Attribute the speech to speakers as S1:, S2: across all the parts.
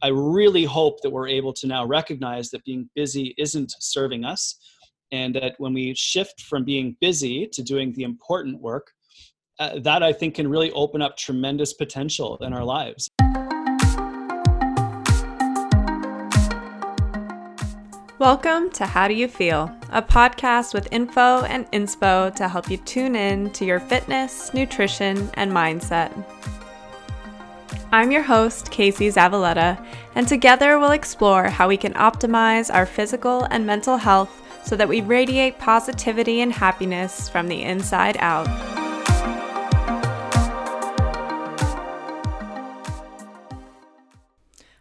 S1: I really hope that we're able to now recognize that being busy isn't serving us, and that when we shift from being busy to doing the important work, uh, that I think can really open up tremendous potential in our lives.
S2: Welcome to How Do You Feel, a podcast with info and inspo to help you tune in to your fitness, nutrition, and mindset. I'm your host, Casey Zavaletta, and together we'll explore how we can optimize our physical and mental health so that we radiate positivity and happiness from the inside out.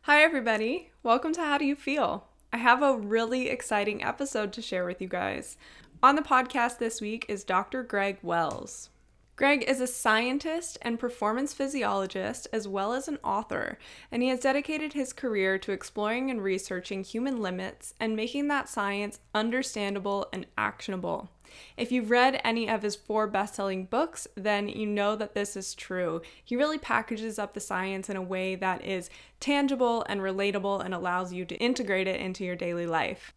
S2: Hi, everybody. Welcome to How Do You Feel? I have a really exciting episode to share with you guys. On the podcast this week is Dr. Greg Wells. Greg is a scientist and performance physiologist as well as an author, and he has dedicated his career to exploring and researching human limits and making that science understandable and actionable. If you've read any of his four best selling books, then you know that this is true. He really packages up the science in a way that is tangible and relatable and allows you to integrate it into your daily life.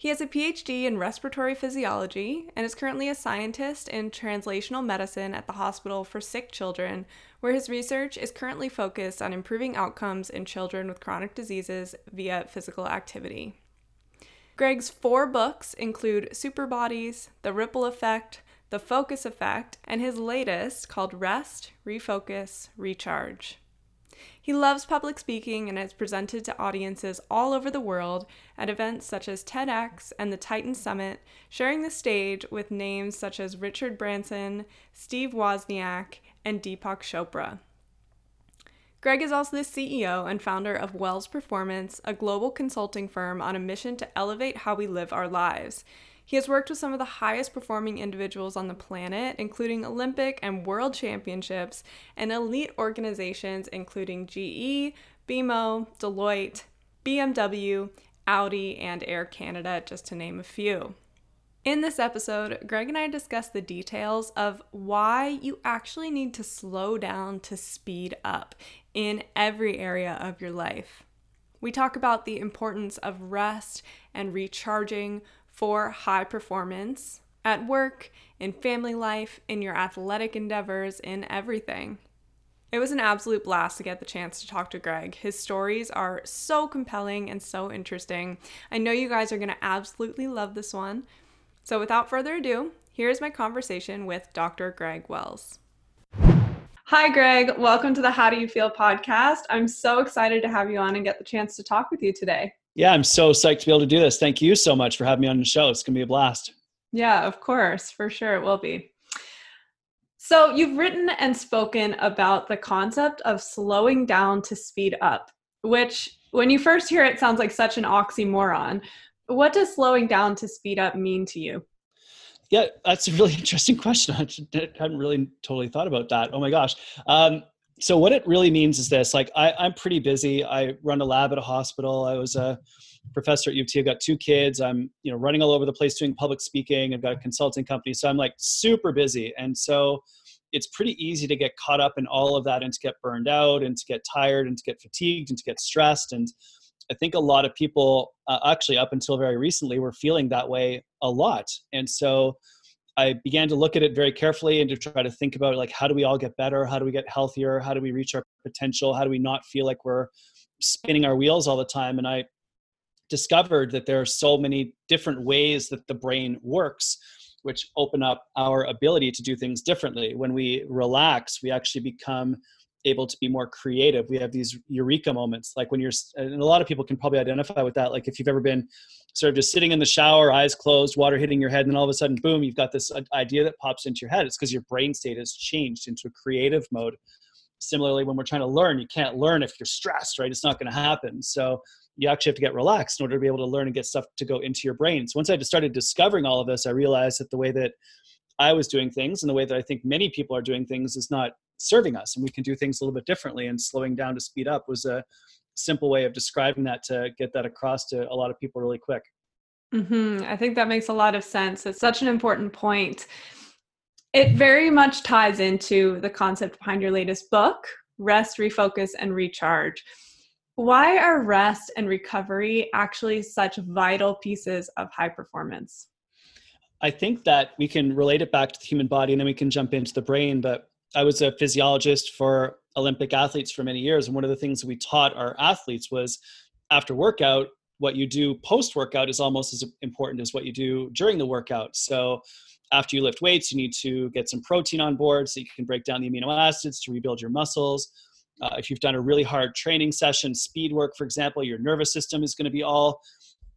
S2: He has a PhD in respiratory physiology and is currently a scientist in translational medicine at the Hospital for Sick Children, where his research is currently focused on improving outcomes in children with chronic diseases via physical activity. Greg's four books include Superbodies, The Ripple Effect, The Focus Effect, and his latest called Rest, Refocus, Recharge. He loves public speaking and has presented to audiences all over the world at events such as TEDx and the Titan Summit, sharing the stage with names such as Richard Branson, Steve Wozniak, and Deepak Chopra. Greg is also the CEO and founder of Wells Performance, a global consulting firm on a mission to elevate how we live our lives. He has worked with some of the highest performing individuals on the planet, including Olympic and world championships, and elite organizations including GE, BMO, Deloitte, BMW, Audi, and Air Canada, just to name a few. In this episode, Greg and I discuss the details of why you actually need to slow down to speed up in every area of your life. We talk about the importance of rest and recharging, for high performance at work, in family life, in your athletic endeavors, in everything. It was an absolute blast to get the chance to talk to Greg. His stories are so compelling and so interesting. I know you guys are going to absolutely love this one. So, without further ado, here's my conversation with Dr. Greg Wells. Hi, Greg. Welcome to the How Do You Feel podcast. I'm so excited to have you on and get the chance to talk with you today.
S1: Yeah, I'm so psyched to be able to do this. Thank you so much for having me on the show. It's going to be a blast.
S2: Yeah, of course. For sure it will be. So, you've written and spoken about the concept of slowing down to speed up, which, when you first hear it, sounds like such an oxymoron. What does slowing down to speed up mean to you?
S1: Yeah, that's a really interesting question. I hadn't really totally thought about that. Oh my gosh. Um, so what it really means is this like I, i'm pretty busy. I run a lab at a hospital. I was a professor at ut i've got two kids. I'm you know running all over the place doing public speaking. I've got a consulting company. So i'm like super busy. And so it's pretty easy to get caught up in all of that and to get burned out and to get tired and to get fatigued and to get stressed. And i think a lot of people uh, actually up until very recently were feeling that way a lot. And so I began to look at it very carefully and to try to think about like how do we all get better? How do we get healthier? How do we reach our potential? How do we not feel like we're spinning our wheels all the time? And I discovered that there are so many different ways that the brain works which open up our ability to do things differently. When we relax, we actually become able to be more creative. We have these eureka moments, like when you're, and a lot of people can probably identify with that. Like if you've ever been sort of just sitting in the shower, eyes closed, water hitting your head, and then all of a sudden, boom, you've got this idea that pops into your head. It's because your brain state has changed into a creative mode. Similarly, when we're trying to learn, you can't learn if you're stressed, right? It's not going to happen. So you actually have to get relaxed in order to be able to learn and get stuff to go into your brain. So once I just started discovering all of this, I realized that the way that I was doing things and the way that I think many people are doing things is not serving us and we can do things a little bit differently and slowing down to speed up was a simple way of describing that to get that across to a lot of people really quick
S2: mm-hmm. i think that makes a lot of sense it's such an important point it very much ties into the concept behind your latest book rest refocus and recharge Why are rest and recovery actually such vital pieces of high performance?
S1: I think that we can relate it back to the human body and then we can jump into the brain. But I was a physiologist for Olympic athletes for many years. And one of the things we taught our athletes was after workout, what you do post workout is almost as important as what you do during the workout. So after you lift weights, you need to get some protein on board so you can break down the amino acids to rebuild your muscles. Uh, if you've done a really hard training session, speed work, for example, your nervous system is going to be all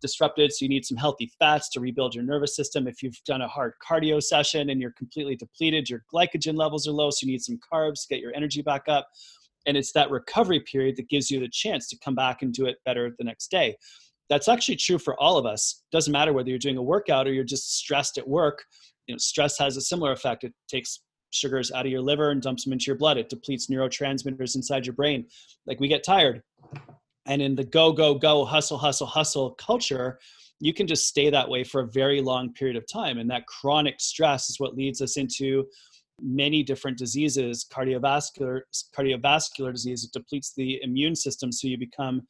S1: disrupted. So you need some healthy fats to rebuild your nervous system. If you've done a hard cardio session and you're completely depleted, your glycogen levels are low. So you need some carbs to get your energy back up. And it's that recovery period that gives you the chance to come back and do it better the next day. That's actually true for all of us. Doesn't matter whether you're doing a workout or you're just stressed at work. You know, stress has a similar effect. It takes sugars out of your liver and dumps them into your blood. It depletes neurotransmitters inside your brain. Like we get tired and in the go go go hustle hustle hustle culture you can just stay that way for a very long period of time. And that chronic stress is what leads us into many different diseases. Cardiovascular cardiovascular disease it depletes the immune system so you become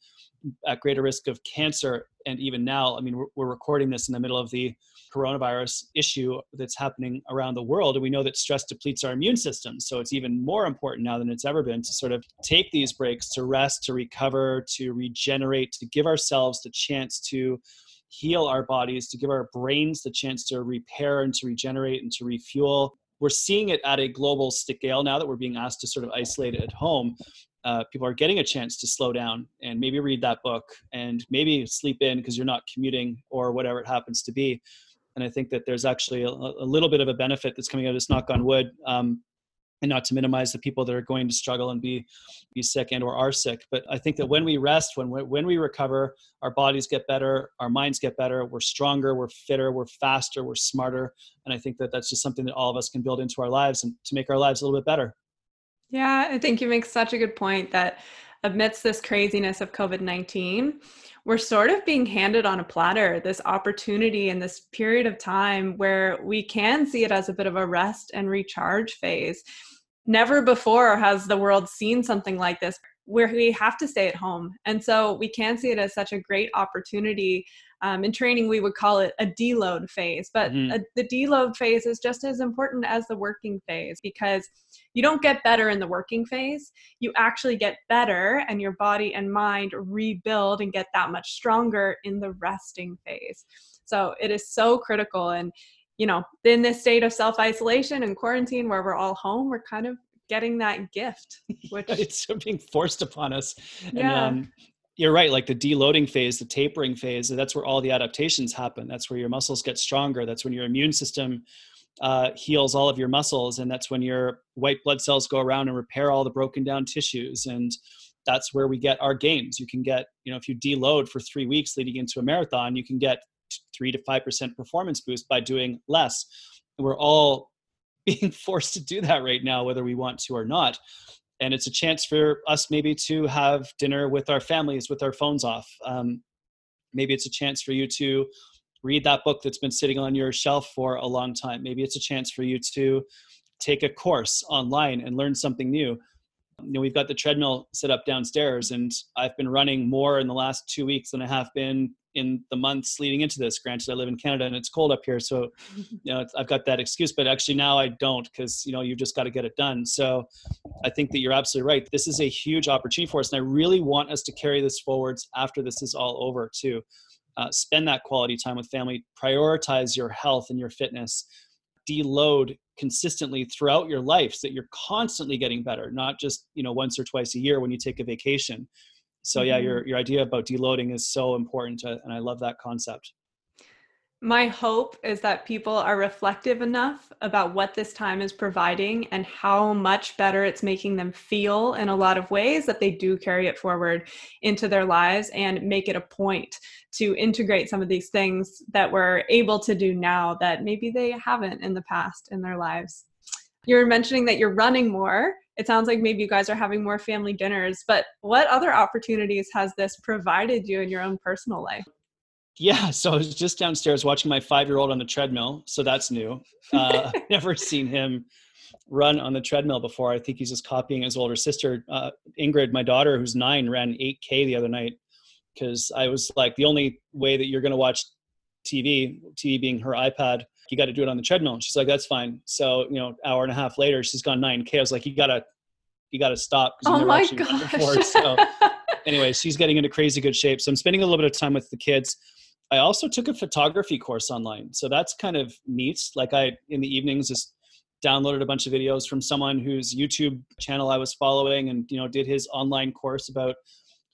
S1: at greater risk of cancer. And even now i mean we're, we're recording this in the middle of the coronavirus issue that's happening around the world. And we know that stress depletes our immune system. So it's even more important now than it's ever been to sort of take these breaks to rest, to recover, to regenerate, to give ourselves the chance to heal our bodies, to give our brains the chance to repair and to regenerate and to refuel. We're seeing it at a global scale now that we're being asked to sort of isolate at home. Uh, people are getting a chance to slow down and maybe read that book and maybe sleep in because you're not commuting or whatever it happens to be and I think that there's actually a, a little bit of a benefit that's coming out of this knock on wood. Um, and not to minimize the people that are going to struggle and be be sick and or are sick but i think that when we rest when we, when we recover our bodies get better our minds get better we're stronger we're fitter we're faster we're smarter and i think that that's just something that all of us can build into our lives and to make our lives a little bit better
S2: yeah i think you make such a good point that amidst this craziness of covid-19 we're sort of being handed on a platter this opportunity in this period of time where we can see it as a bit of a rest and recharge phase. Never before has the world seen something like this where we have to stay at home. And so we can see it as such a great opportunity um, in training, we would call it a deload phase, but mm-hmm. a, the deload phase is just as important as the working phase because you don't get better in the working phase. You actually get better, and your body and mind rebuild and get that much stronger in the resting phase. So it is so critical. And, you know, in this state of self isolation and quarantine where we're all home, we're kind of getting that gift which
S1: it's being forced upon us yeah. and um, you're right like the deloading phase the tapering phase that's where all the adaptations happen that's where your muscles get stronger that's when your immune system uh, heals all of your muscles and that's when your white blood cells go around and repair all the broken down tissues and that's where we get our gains. You can get you know if you deload for three weeks leading into a marathon you can get three to five percent performance boost by doing less. And we're all being forced to do that right now whether we want to or not. And it's a chance for us maybe to have dinner with our families with our phones off. Um, maybe it's a chance for you to read that book that's been sitting on your shelf for a long time maybe it's a chance for you to take a course online and learn something new you know we've got the treadmill set up downstairs and i've been running more in the last two weeks than i have been in the months leading into this. Granted, I live in Canada and it's cold up here, so you know I've got that excuse. But actually now I don't because you know you just got to get it done. So I think that you're absolutely right. This is a huge opportunity for us, and I really want us to carry this forwards after this is all over too. Uh, spend that quality time with family. Prioritize your health and your fitness. Deload consistently throughout your life so that you're constantly getting better, not just you know once or twice a year when you take a vacation so yeah your mm-hmm. your idea about deloading is so important uh, and i love that concept
S2: my hope is that people are reflective enough about what this time is providing and how much better it's making them feel in a lot of ways that they do carry it forward into their lives and make it a point to integrate some of these things that we're able to do now that maybe they haven't in the past in their lives. You're mentioning that you're running more it sounds like maybe you guys are having more family dinners but what other opportunities has this provided you in your own personal life
S1: yeah so i was just downstairs watching my five year old on the treadmill so that's new uh, never seen him run on the treadmill before. I think he's just copying his older sister. Uh, Ingrid, my daughter, who's nine, ran 8K the other night because I was like, the only way that you're going to watch TV, TV being her iPad, you got to do it on the treadmill. And she's like, that's fine. So, you know, hour and a half later, she's gone 9K. I was like, you got to, you got to stop.
S2: Oh my gosh.
S1: So anyway, she's getting into crazy good shape. So I'm spending a little bit of time with the kids. I also took a photography course online. So that's kind of neat. Like I, in the evenings, just downloaded a bunch of videos from someone whose YouTube channel I was following and, you know, did his online course about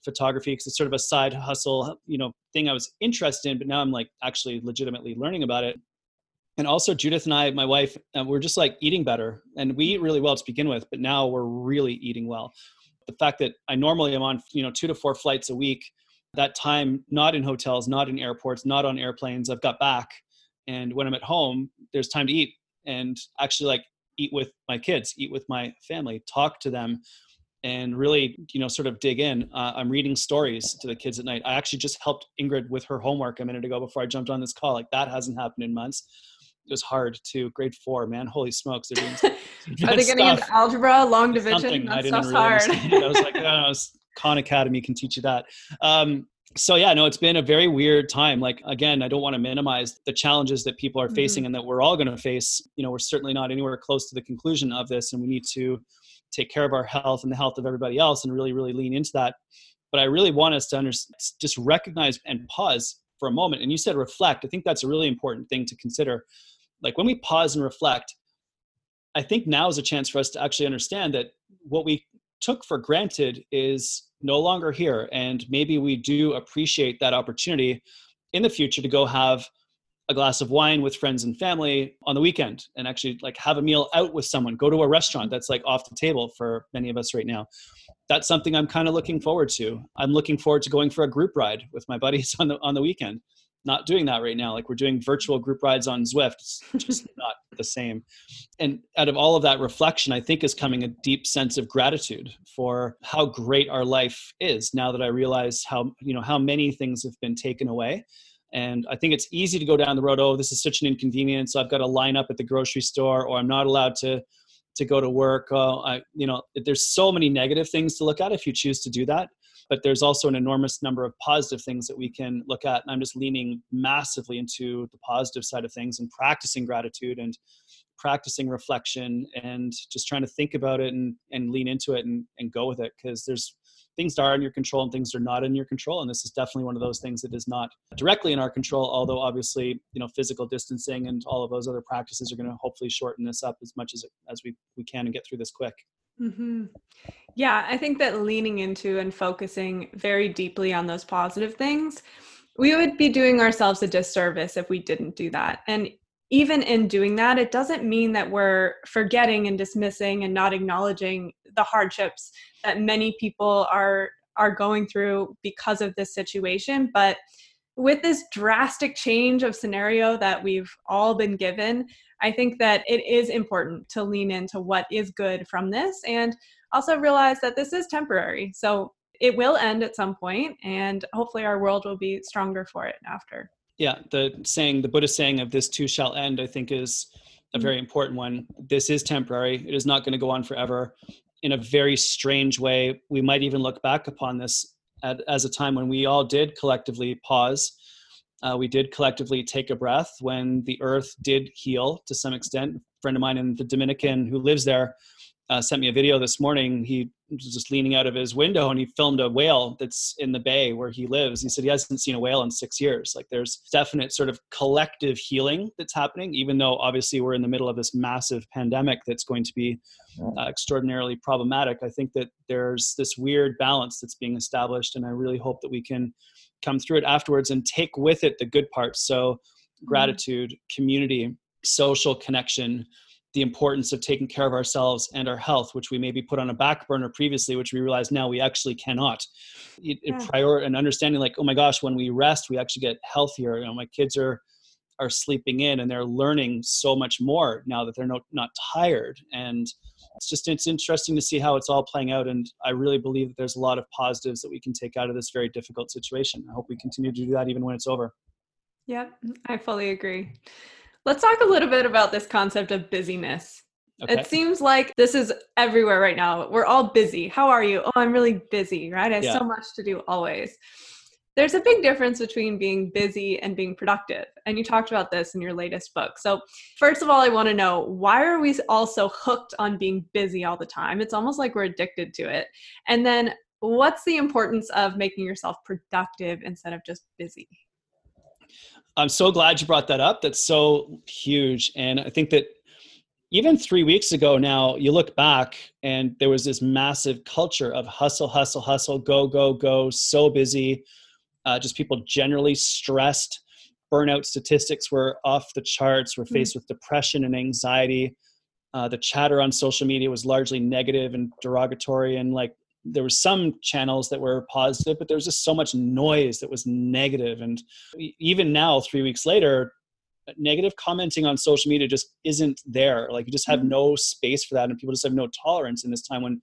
S1: photography because it's sort of a side hustle, you know, thing I was interested in, but now I'm like actually legitimately learning about it. And also Judith and I, my wife, uh, we're just like eating better and we eat really well to begin with, but now we're really eating well. The fact that I normally am on, you know, two to four flights a week, that time not in hotels, not in airports, not on airplanes, I've got back. And when I'm at home, there's time to eat and actually like eat with my kids, eat with my family, talk to them, and really, you know, sort of dig in. Uh, I'm reading stories to the kids at night. I actually just helped Ingrid with her homework a minute ago before I jumped on this call. Like that hasn't happened in months. It was hard to grade four, man. Holy smokes. They're doing
S2: Are they getting into algebra, long division? That
S1: I didn't
S2: really
S1: hard. I was like, oh, Khan Academy can teach you that. Um, so yeah no it's been a very weird time. Like again i don't want to minimize the challenges that people are facing mm-hmm. and that we're all going to face. You know we're certainly not anywhere close to the conclusion of this and we need to take care of our health and the health of everybody else and really really lean into that. But i really want us to understand just recognize and pause for a moment. And you said reflect. I think that's a really important thing to consider. Like when we pause and reflect i think now is a chance for us to actually understand that what we took for granted is no longer here and maybe we do appreciate that opportunity in the future to go have a glass of wine with friends and family on the weekend and actually like have a meal out with someone. Go to a restaurant that's like off the table for many of us right now. That's something i'm kind of looking forward to. I'm looking forward to going for a group ride with my buddies on the on the weekend not doing that right now. Like we're doing virtual group rides on Zwift. It's just not the same. And out of all of that reflection, I think is coming a deep sense of gratitude for how great our life is now that I realize how, you know, how many things have been taken away. And I think it's easy to go down the road, oh, this is such an inconvenience. I've got to line up at the grocery store or I'm not allowed to to go to work. Oh, I, you know, there's so many negative things to look at if you choose to do that but there's also an enormous number of positive things that we can look at. And i'm just leaning massively into the positive side of things and practicing gratitude and practicing reflection and just trying to think about it and, and lean into it and, and go with it. Because there's things that are in your control and things that are not in your control. And this is definitely one of those things that is not directly in our control although obviously you know physical distancing and all of those other practices are going to hopefully shorten this up as much as as we, we can and get through this quick
S2: Mm-hmm. Yeah, I think that leaning into and focusing very deeply on those positive things, we would be doing ourselves a disservice if we didn't do that. And even in doing that, it doesn't mean that we're forgetting and dismissing and not acknowledging the hardships that many people are are going through because of this situation. But with this drastic change of scenario that we've all been given, I think that it is important to lean into what is good from this and also realize that this is temporary. So it will end at some point, and hopefully our world will be stronger for it after.
S1: Yeah, the saying, the Buddhist saying of this too shall end, I think is a mm-hmm. very important one. This is temporary, it is not going to go on forever. In a very strange way, we might even look back upon this at, as a time when we all did collectively pause uh, we did collectively take a breath when the earth did heal to some extent. A friend of mine in the Dominican who lives there uh, sent me a video this morning. He just leaning out of his window and he filmed a whale that's in the bay where he lives. He said he hasn't seen a whale in six years. Like there's definite sort of collective healing that's happening, even though obviously we're in the middle of this massive pandemic that's going to be uh, extraordinarily problematic. I think that there's this weird balance that's being established, and I really hope that we can come through it afterwards and take with it the good parts. So, mm-hmm. gratitude, community, social connection, the importance of taking care of ourselves and our health, which we maybe put on a back burner previously, which we realize now we actually cannot. It, yeah. prior and understanding like, oh my gosh, when we rest, we actually get healthier. You know, my kids are are sleeping in and they're learning so much more now that they're not not tired and it's just it's interesting to see how it's all playing out and i really believe that there's a lot of positives that we can take out of this very difficult situation i hope we continue to do that even when it's over
S2: yep i fully agree let's talk a little bit about this concept of busyness Okay. It seems like this is everywhere right now. We're all busy. How are you? Oh, I'm really busy, right? I have yeah. so much to do always. There's a big difference between being busy and being productive. And you talked about this in your latest book. So, first of all, I want to know why are we all so hooked on being busy all the time? It's almost like we're addicted to it. And then, what's the importance of making yourself productive instead of just busy?
S1: I'm so glad you brought that up. That's so huge. And I think that even three weeks ago now, you look back and there was this massive culture of hustle, hustle, hustle, go, go, go, so busy. Uh, just people generally stressed. Burnout statistics were off the charts. We're faced mm-hmm. with depression and anxiety. Uh, the chatter on social media was largely negative and derogatory. And like there were some channels that were positive, but there was just so much noise that was negative. And even now, three weeks later, negative commenting on social media just isn't there. Like you just have mm-hmm. no space for that, and people just have no tolerance in this time when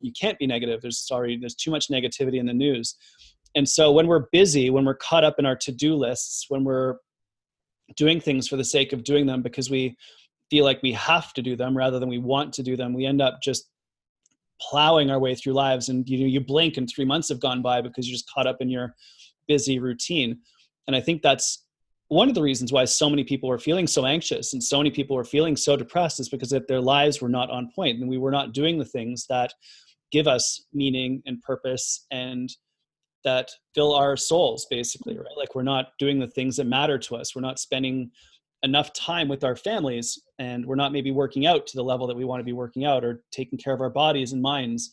S1: you can't be negative. There's already there's too much negativity in the news, and so when we're busy, when we're caught up in our to-do lists, when we're doing things for the sake of doing them because we feel like we have to do them rather than we want to do them, we end up just plowing our way through lives and you know you blink and three months have gone by because you're just caught up in your busy routine. And i think that's one of the reasons why so many people were feeling so anxious and so many people were feeling so depressed is because that their lives were not on point and we were not doing the things that give us meaning and purpose and that fill our souls basically right? Like we're not doing the things that matter to us. We're not spending enough time with our families and we're not maybe working out to the level that we want to be working out or taking care of our bodies and minds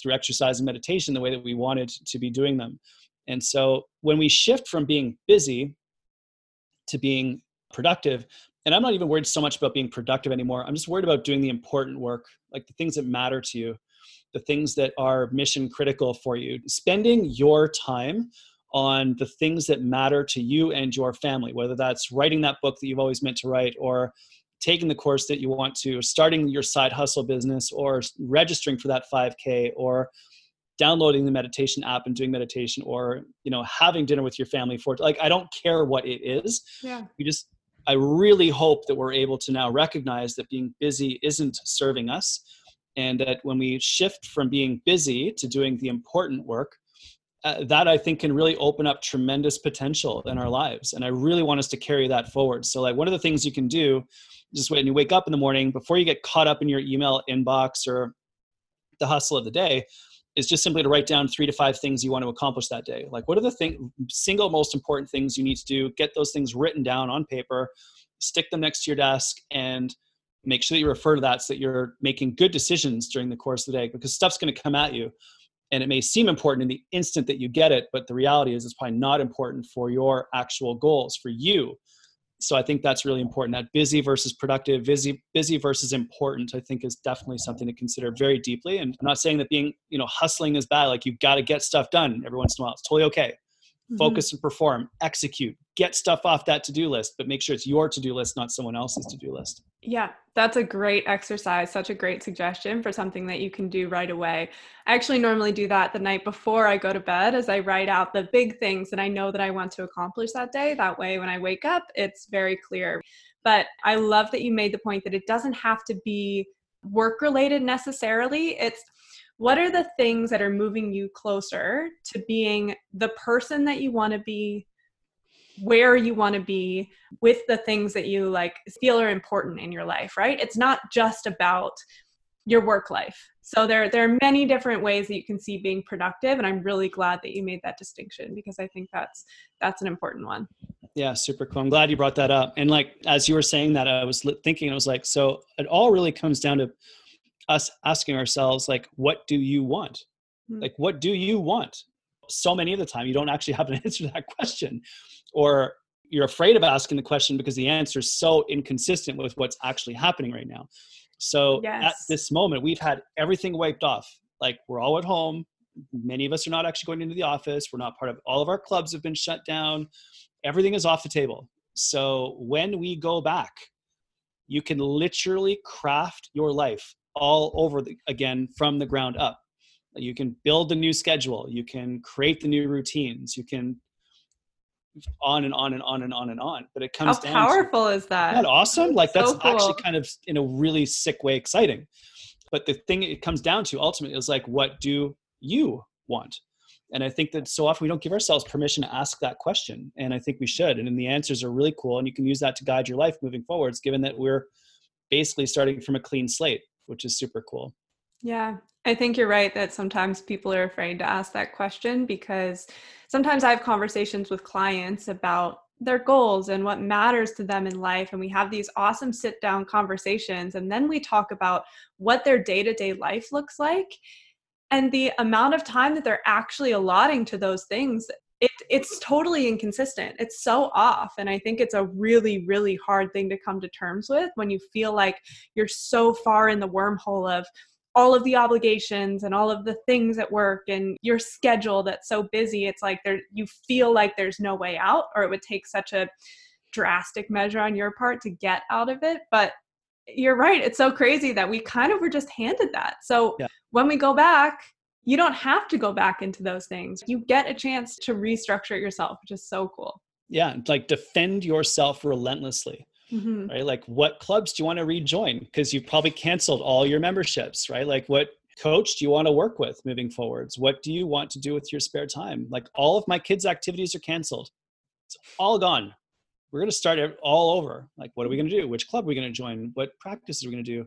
S1: through exercise and meditation the way that we wanted to be doing them. And so when we shift from being busy to being productive and i'm not even worried so much about being productive anymore i'm just worried about doing the important work like the things that matter to you the things that are mission critical for you. Spending your time on the things that matter to you and your family whether that's writing that book that you've always meant to write or taking the course that you want to starting your side hustle business or registering for that 5k or downloading the meditation app and doing meditation or you know having dinner with your family for like i don't care what it is.
S2: Yeah.
S1: You just i really hope that we're able to now recognize that being busy isn't serving us and that when we shift from being busy to doing the important work uh, that i think can really open up tremendous potential in our lives and i really want us to carry that forward so like one of the things you can do just when you wake up in the morning before you get caught up in your email inbox or the hustle of the day is just simply to write down three to five things you want to accomplish that day. Like, what are the thing, single most important things you need to do? Get those things written down on paper, stick them next to your desk, and make sure that you refer to that so that you're making good decisions during the course of the day because stuff's going to come at you. And it may seem important in the instant that you get it, but the reality is it's probably not important for your actual goals, for you. So i think that's really important. That busy versus productive busy busy versus important i think is definitely something to consider very deeply. And i'm not saying that being you know hustling is bad like you've got to get stuff done every once in a while. It's totally okay. Mm-hmm. focus and perform execute get stuff off that to-do list but make sure it's your to-do list not someone else's to-do list.
S2: Yeah that's a great exercise such a great suggestion for something that you can do right away. I actually normally do that the night before i go to bed as i write out the big things that i know that i want to accomplish that day. That way when i wake up it's very clear. But i love that you made the point that it doesn't have to be work related necessarily. It's what are the things that are moving you closer to being the person that you want to be where you want to be with the things that you like feel are important in your life right? It's not just about your work life. So there there are many different ways that you can see being productive and i'm really glad that you made that distinction because i think that's that's an important one.
S1: Yeah super cool. I'm glad you brought that up. And like as you were saying that i was thinking i was like so it all really comes down to us asking ourselves like what do you want? Mm-hmm. like what do you want? So many of the time you don't actually have an answer to that question or you're afraid of asking the question because the answer is so inconsistent with what's actually happening right now. So yes. at this moment we've had everything wiped off. Like we're all at home. Many of us are not actually going into the office. We're not part of all of our clubs have been shut down. Everything is off the table. So when we go back you can literally craft your life all over the, again from the ground up. You can build the new schedule, you can create the new routines, you can on and on and on and on and on. But it comes
S2: How
S1: down
S2: powerful
S1: to,
S2: is that?
S1: Isn't that awesome? Like that's
S2: So cool.
S1: actually kind of in a really sick way exciting. But the thing it comes down to ultimately is like, what do you want? And I think that so often we don't give ourselves permission to ask that question. And I think we should. And then the answers are really cool. And you can use that to guide your life moving forwards, given that we're basically starting from a clean slate, which is super cool.
S2: Yeah, I think you're right that sometimes people are afraid to ask that question because sometimes I have conversations with clients about their goals and what matters to them in life. And we have these awesome sit down conversations. And then we talk about what their day to day life looks like and the amount of time that they're actually allotting to those things. It, it's totally inconsistent. It's so off. And I think it's a really, really hard thing to come to terms with when you feel like you're so far in the wormhole of all of the obligations and all of the things at work and your schedule that's so busy it's like there you feel like there's no way out or it would take such a drastic measure on your part to get out of it but you're right it's so crazy that we kind of were just handed that so
S1: Yeah.
S2: when we go back you don't have to go back into those things you get a chance to restructure it yourself which is so cool
S1: Yeah. Like defend yourself relentlessly.
S2: Mhm.
S1: right? Like, what clubs do you want to rejoin? Because you've probably canceled all your memberships, right? Like, what coach do you want to work with moving forwards? What do you want to do with your spare time? Like, all of my kids' activities are canceled. It's all gone. We're going to start it all over. Like, what are we going to do? Which club are we going to join? What practices are we going to do?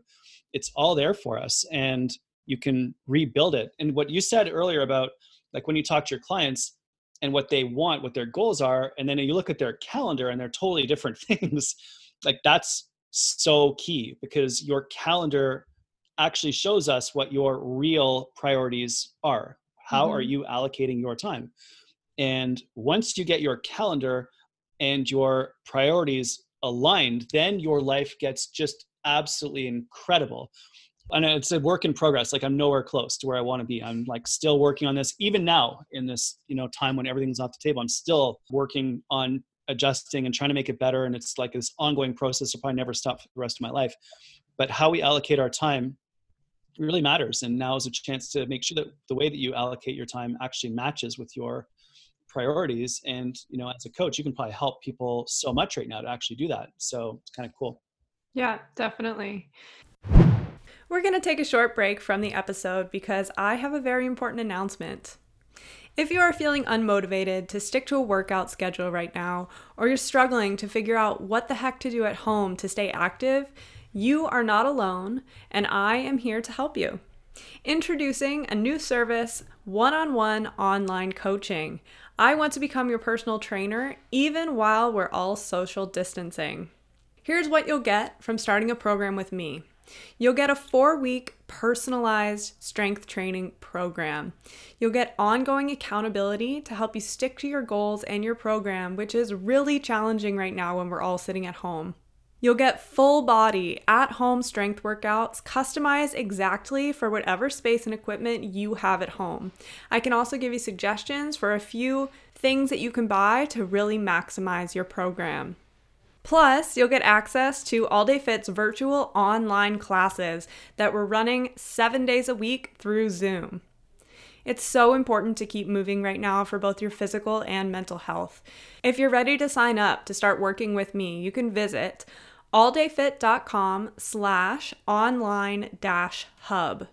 S1: It's all there for us, and you can rebuild it. And what you said earlier about like when you talk to your clients and what they want, what their goals are, and then you look at their calendar and they're totally different things like that's so key because your calendar actually shows us what your real priorities are how are
S2: Mhm.
S1: you allocating your time and once you get your calendar and your priorities aligned then your life gets just absolutely incredible and it's a work in progress like i'm nowhere close to where i want to be. I'm like still working on this. Even now in this you know time when everything's off the table i'm still working on adjusting and trying to make it better. And it's like this ongoing process will probably never stop for the rest of my life. But how we allocate our time really matters. And now is a chance to make sure that the way that you allocate your time actually matches with your priorities. And you know as a coach you can probably help people so much right now to actually do that. So it's kind of cool.
S2: Yeah, definitely. We're going to take a short break from the episode because I have a very important announcement. If you are feeling unmotivated to stick to a workout schedule right now, or you're struggling to figure out what the heck to do at home to stay active, you are not alone, and I am here to help you. Introducing a new service, one on one online coaching. I want to become your personal trainer even while we're all social distancing. Here's what you'll get from starting a program with me. You'll get a four week personalized strength training program. You'll get ongoing accountability to help you stick to your goals and your program, which is really challenging right now when we're all sitting at home. You'll get full body at home strength workouts customized exactly for whatever space and equipment you have at home. I can also give you suggestions for a few things that you can buy to really maximize your program. Plus, you'll get access to All Day Fit's virtual online classes that we're running seven days a week through Zoom. It's so important to keep moving right now for both your physical and mental health. If you're ready to sign up to start working with me, you can visit alldayfit.com slash online dash hub.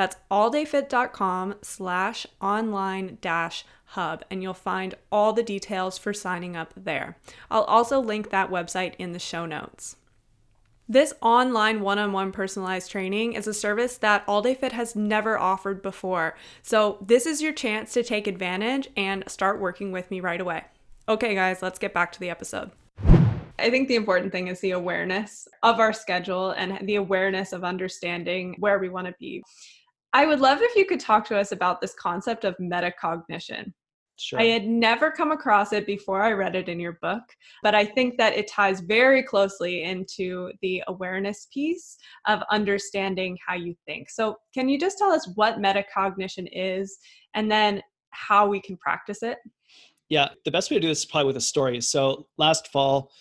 S2: That's alldayfit.com slash online dash hub, and you'll find all the details for signing up there. I'll also link that website in the show notes. This online one on one personalized training is a service that All Day Fit has never offered before. So, this is your chance to take advantage and start working with me right away. Okay, guys, let's get back to the episode. I think the important thing is the awareness of our schedule and the awareness of understanding where we want to be. I would love if you could talk to us about this concept of metacognition.
S1: sure
S2: I had never come across it before I read it in your book, but I think that it ties very closely into the awareness piece of understanding how you think. So, can you just tell us what metacognition is and then how we can practice it?
S1: Yeah, the best way to do this is probably with a story. So last fall,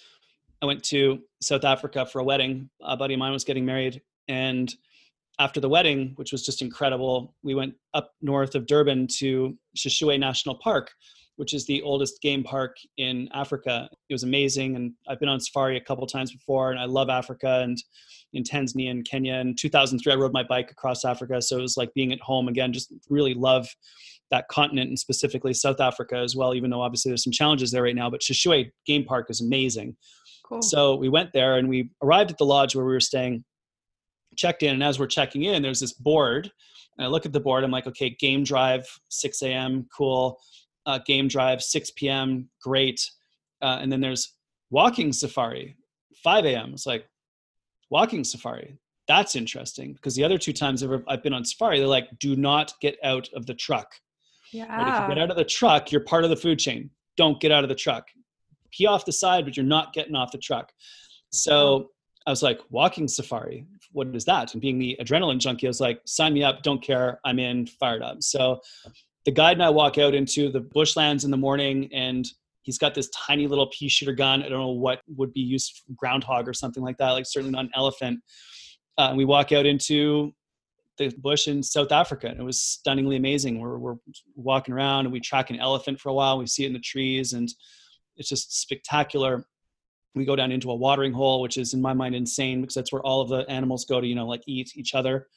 S1: I went to South Africa for a wedding. A buddy of mine was getting married, and after the wedding, which was just incredible, we went up north of Durban to Hluhluwe National Park, which is the oldest game park in Africa. It was amazing, and I've been on safari a couple times before, and I love Africa. And in Tanzania and Kenya, in 2003, I rode my bike across Africa, so it was like being at home again. Just really love that continent, and specifically South Africa as well. Even though obviously there's some challenges there right now, but Hluhluwe Game Park is amazing. Cool. So we went there, and we arrived at the lodge where we were staying, checked in, and as we're checking in, there's this board. And I look at the board. I'm like, okay, game drive, 6 a.m. Cool uh, game drive 6 p.m. Great, uh, and then there's walking safari 5 a.m. It's like walking safari. That's interesting because the other two times I've been on safari, they're like, do not get out of the truck.
S2: Yeah.
S1: Right? If you get out of the truck, you're part of the food chain. Don't get out of the truck. Pee off the side, but you're not getting off the truck. So I was like, walking safari, what is that? And being the adrenaline junkie, I was like, sign me up, don't care, I'm in, fired up. So the guide and I walk out into the bushlands in the morning and he's got this tiny little pea shooter gun. I don't know what would be used groundhog or something like that, like certainly not an elephant. Uh, we walk out into the bush in South Africa and it was stunningly amazing. We're, we're walking around and we track an elephant for a while. We see it in the trees and it's just spectacular. We go down into a watering hole, which is in my mind insane because that's where all of the animals go to, you know, like eat each other.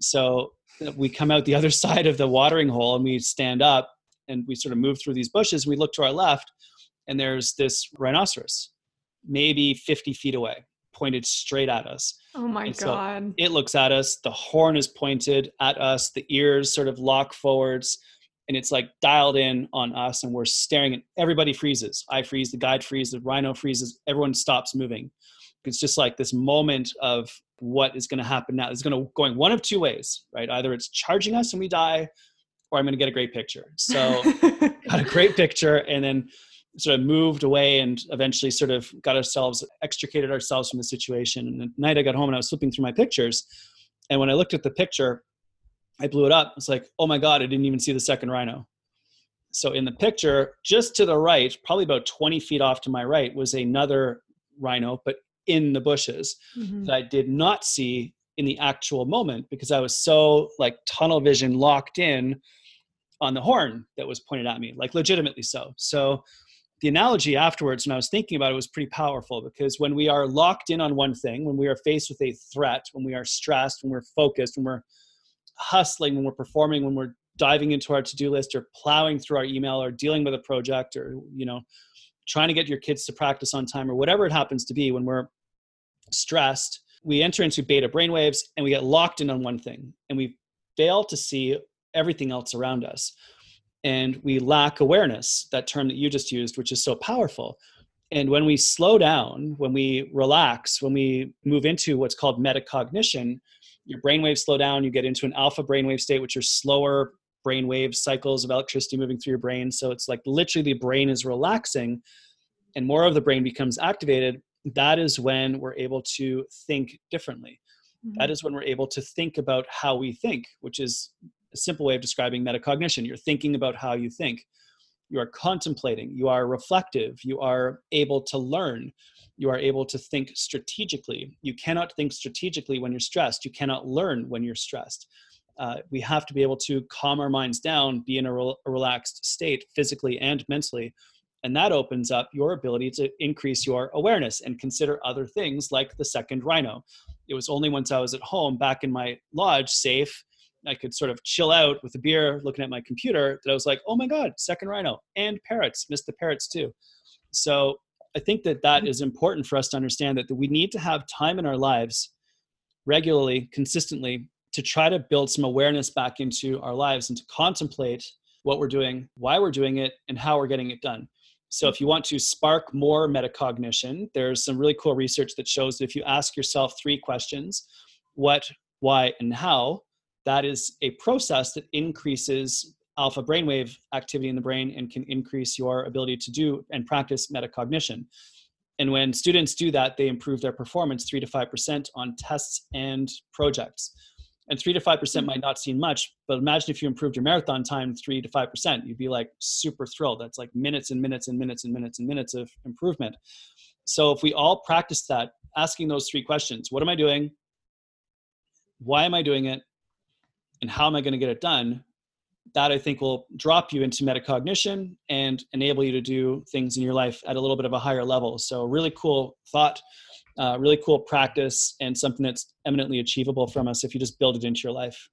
S1: So uh, we come out the other side of the watering hole and we stand up and we sort of move through these bushes. We look to our left and there's this rhinoceros, maybe 50 feet away, pointed straight at us.
S2: Oh my and God.
S1: So it looks at us. The horn is pointed at us. The ears sort of lock forwards and it's like dialed in on us and we're staring and everybody freezes. I freeze, the guide freezes, the rhino freezes, everyone stops moving. It's just like this moment of what is going to happen now. It's going to going one of two ways, right? Either it's charging us and we die, or I'm going to get a great picture. So got a great picture, and then sort of moved away and eventually sort of got ourselves extricated ourselves from the situation. And the night I got home and I was flipping through my pictures, and when I looked at the picture, I blew it up. It's like, oh my god, I didn't even see the second rhino. So in the picture, just to the right, probably about 20 feet off to my right, was another rhino, but in the bushes mm-hmm. that I did not see in the actual moment because I was so like tunnel vision locked in on the horn that was pointed at me, like legitimately so. So the analogy afterwards, when I was thinking about it, was pretty powerful because when we are locked in on one thing, when we are faced with a threat, when we are stressed, when we're focused, when we're hustling, when we're performing, when we're diving into our to-do list or plowing through our email or dealing with a project or you know trying to get your kids to practice on time or whatever it happens to be when we're stressed, we enter into beta brainwaves and we get locked in on one thing and we fail to see everything else around us. And we lack awareness, that term that you just used, which is so powerful. And when we slow down, when we relax, when we move into what's called metacognition, your brainwaves slow down, you get into an alpha brainwave state, which are slower brainwave cycles of electricity moving through your brain. So it's like literally the brain is relaxing and more of the brain becomes activated that is when we're able to think differently. Mm-hmm. That is when we're able to think about how we think, which is a simple way of describing metacognition. You're thinking about how you think. You are contemplating, you are reflective, you are able to learn, you are able to think strategically. You cannot think strategically when you're stressed, you cannot learn when you're stressed. Uh, we have to be able to calm our minds down, be in a, re- a relaxed state physically and mentally and that opens up your ability to increase your awareness and consider other things like the second rhino. It was only once I was at home back in my lodge, safe, I could sort of chill out with a beer looking at my computer that I was like, oh my God, second rhino and parrots, missed the parrots too. So I think that that mm-hmm. is important for us to understand that, that we need to have time in our lives regularly, consistently, to try to build some awareness back into our lives and to contemplate what we're doing, why we're doing it, and how we're getting it done. So, if you want to spark more metacognition, there's some really cool research that shows that if you ask yourself three questions what, why, and how that is a process that increases alpha brainwave activity in the brain and can increase your ability to do and practice metacognition. And when students do that, they improve their performance 3 to 5% on tests and projects. And three to five percent hmm. might not seem much but imagine if you improved your marathon time three to five percent you'd be like super thrilled. That's like minutes and minutes and minutes and minutes and minutes of improvement. So if we all practice that asking those three questions what am i doing? Why am i doing it? And how am i going to get it done that I think will drop you into metacognition and enable you to do things in your life at a little bit of a higher level. So, really cool thought, uh, really cool practice, and something that's eminently achievable from us if you just build it into your life.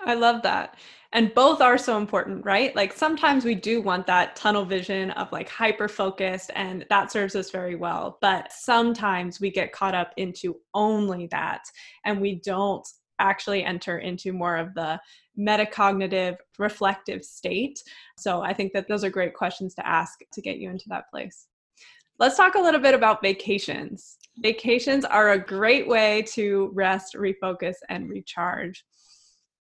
S2: I love that. And both are so important, right? Like sometimes we do want that tunnel vision of like hyper focused, and that serves us very well. But sometimes we get caught up into only that, and we don't actually enter into more of the metacognitive reflective state. So I think that those are great questions to ask to get you into that place. Let's talk a little bit about vacations. Vacations are a great way to rest, refocus, and recharge.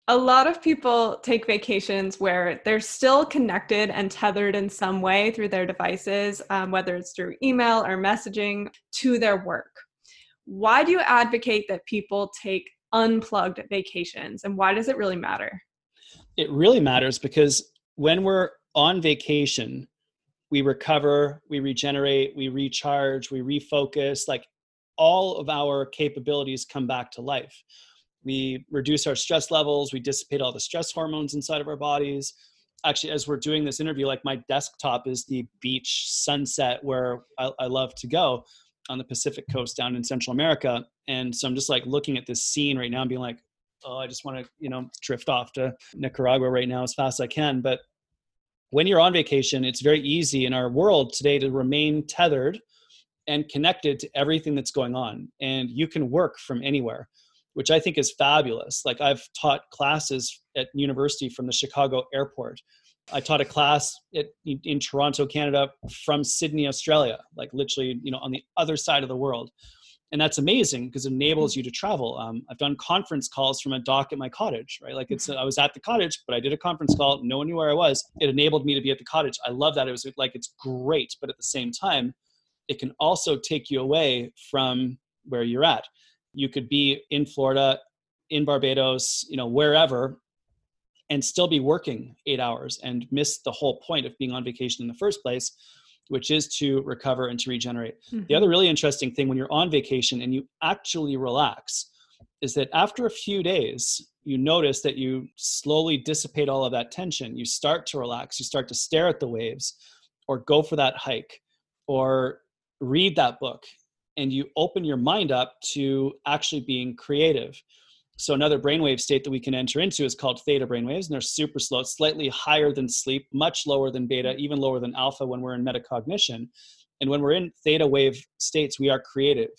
S2: A lot of people take vacations where they're still connected and tethered in some way through their devices, um, whether it's through email or messaging, to their work. Why do you advocate that people take unplugged vacations and why does it really matter?
S1: It really matters because when we're on vacation, we recover, we regenerate, we recharge, we refocus, like all of our capabilities come back to life. We reduce our stress levels, we dissipate all the stress hormones inside of our bodies. Actually, as we're doing this interview, like my desktop is the beach sunset where I, I love to go on the Pacific coast down in Central America. And so I'm just like looking at this scene right now and being like, oh, I just want to, you know, drift off to Nicaragua right now as fast as I can. But when you're on vacation, it's very easy in our world today to remain tethered and connected to everything that's going on. And you can work from anywhere, which I think is fabulous. Like I've taught classes at university from the Chicago airport I taught a class at, in Toronto, Canada, from Sydney, Australia, like literally, you know, on the other side of the world. And that's amazing because it enables you to travel. Um, I've done conference calls from a dock at my cottage, right? Like it's, I was at the cottage, but I did a conference call. No one knew where I was. It enabled me to be at the cottage. I love that. It was like, it's great. But at the same time, it can also take you away from where you're at. You could be in Florida, in Barbados, you know, wherever, and still be working eight hours and miss the whole point of being on vacation in the first place which is to recover and to regenerate. Mm-hmm. the other really interesting thing when you're on vacation and you actually relax is that after a few days you notice that you slowly dissipate all of that tension. You start to relax. You start to stare at the waves or go for that hike or read that book. And you open your mind up to actually being creative so another brainwave state that we can enter into is called theta brainwaves, and they're super slow, slightly higher than sleep, much lower than beta, even lower than alpha when we're in metacognition. And when we're in theta wave states, we are creative.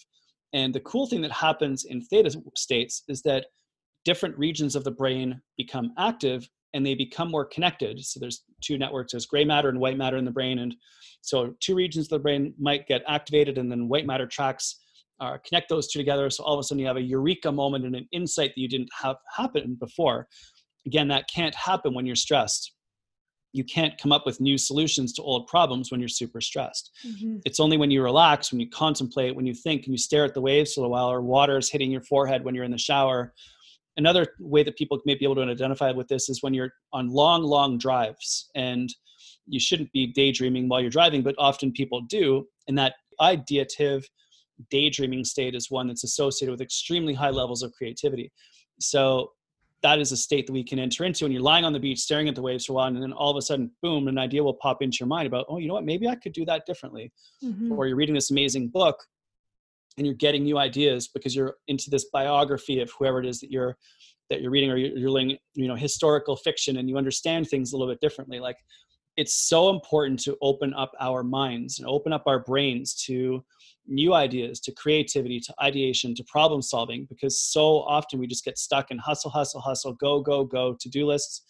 S1: And the cool thing that happens in theta states is that different regions of the brain become active and they become more connected. So there's two networks, there's gray matter and white matter in the brain. And so two regions of the brain might get activated and then white matter tracks uh, connect those two together. So all of a sudden you have a eureka moment and an insight that you didn't have happen before. Again, that can't happen when you're stressed. You can't come up with new solutions to old problems when you're super stressed. Mm-hmm. It's only when you relax, when you contemplate, when you think, and you stare at the waves for a while, or water is hitting your forehead when you're in the shower. Another way that people may be able to identify with this is when you're on long, long drives and you shouldn't be daydreaming while you're driving, but often people do. And that ideative, daydreaming state is one that's associated with extremely high levels of creativity. So that is a state that we can enter into and you're lying on the beach staring at the waves for a while and then all of a sudden boom an idea will pop into your mind about oh you know what maybe i could do that differently mm-hmm. or you're reading this amazing book and you're getting new ideas because you're into this biography of whoever it is that you're that you're reading or you're, you're reading you know historical fiction and you understand things a little bit differently like it's so important to open up our minds and open up our brains to new ideas, to creativity, to ideation, to problem solving, because so often we just get stuck in hustle, hustle, hustle, go, go, go, to do lists,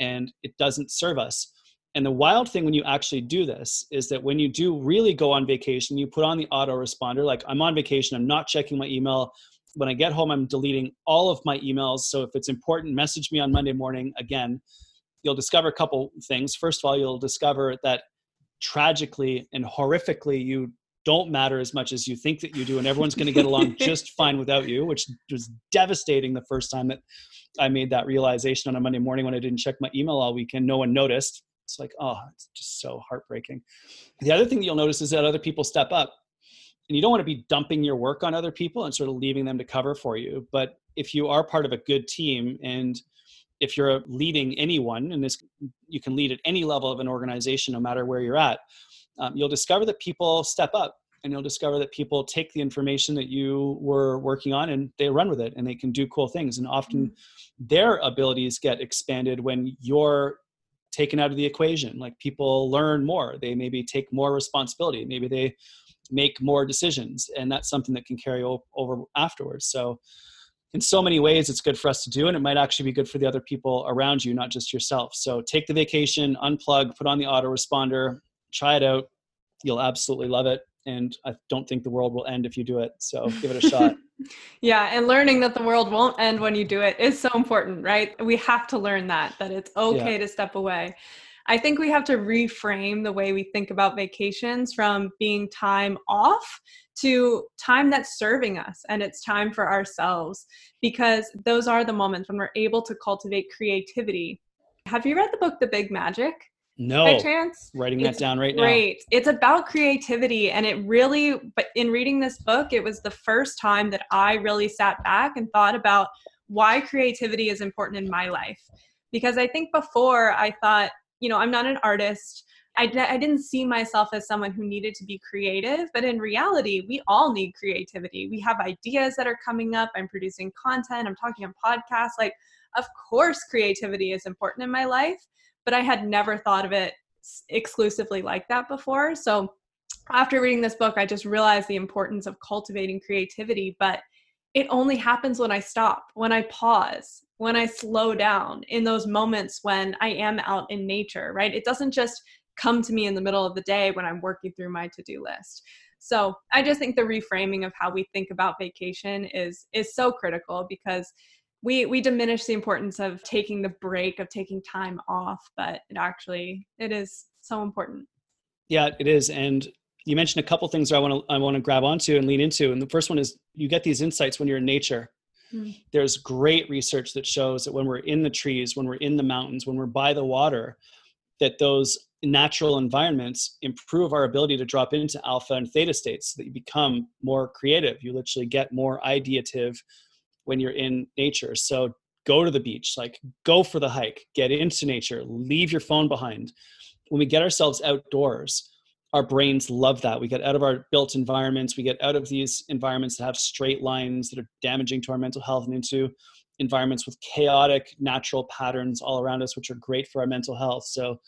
S1: and it doesn't serve us. And the wild thing when you actually do this is that when you do really go on vacation, you put on the autoresponder, like I'm on vacation, I'm not checking my email. When I get home, I'm deleting all of my emails. So if it's important, message me on Monday morning again you'll discover a couple things. First of all, you'll discover that tragically and horrifically you don't matter as much as you think that you do and everyone's going to get along just fine without you which was devastating the first time that i made that realization on a monday morning when i didn't check my email all weekend. No one noticed. It's like oh it's just so heartbreaking. The other thing that you'll notice is that other people step up and you don't want to be dumping your work on other people and sort of leaving them to cover for you but if you are part of a good team and if you're leading anyone, and this you can lead at any level of an organization, no matter where you're at, um, you'll discover that people step up and you'll discover that people take the information that you were working on and they run with it and they can do cool things and often mm-hmm. their abilities get expanded when you're taken out of the equation like people learn more they maybe take more responsibility maybe they make more decisions and that's something that can carry over afterwards so in so many ways it's good for us to do and it might actually be good for the other people around you not just yourself so take the vacation unplug put on the autoresponder try it out you'll absolutely love it and I don't think the world will end if you do it. So give it a shot.
S2: yeah, and learning that the world won't end when you do it is so important, right? We have to learn that that it's okay yeah. to step away. I think we have to reframe the way we think about vacations from being time off to time that's serving us and it's time for ourselves because those are the moments when we're able to cultivate creativity. Have you read the book The Big Magic?
S1: No. By chance? Writing it's that down right now.
S2: Great. It's about creativity. And it really, but in reading this book, it was the first time that I really sat back and thought about why creativity is important in my life. Because I think before I thought, you know, I'm not an artist. I, I didn't see myself as someone who needed to be creative, but in reality, we all need creativity. We have ideas that are coming up. I'm producing content, I'm talking on podcasts. Like, of course, creativity is important in my life but I had never thought of it exclusively like that before. So after reading this book, I just realized the importance of cultivating creativity, but it only happens when I stop, when I pause, when I slow down in those moments when I am out in nature, right? It doesn't just come to me in the middle of the day when I'm working through my to-do list. So, I just think the reframing of how we think about vacation is is so critical because we we diminish the importance of taking the break of taking time off but it actually it is so important
S1: yeah it is and you mentioned a couple things that i want to i want to grab onto and lean into and the first one is you get these insights when you're in nature mm. there's great research that shows that when we're in the trees when we're in the mountains when we're by the water that those natural environments improve our ability to drop into alpha and theta states so that you become more creative you literally get more ideative when you're in nature. So go to the beach, like go for the hike, get into nature, leave your phone behind. When we get ourselves outdoors, our brains love that. We get out of our built environments, we get out of these environments that have straight lines that are damaging to our mental health and into environments with chaotic natural patterns all around us, which are great for our mental health. So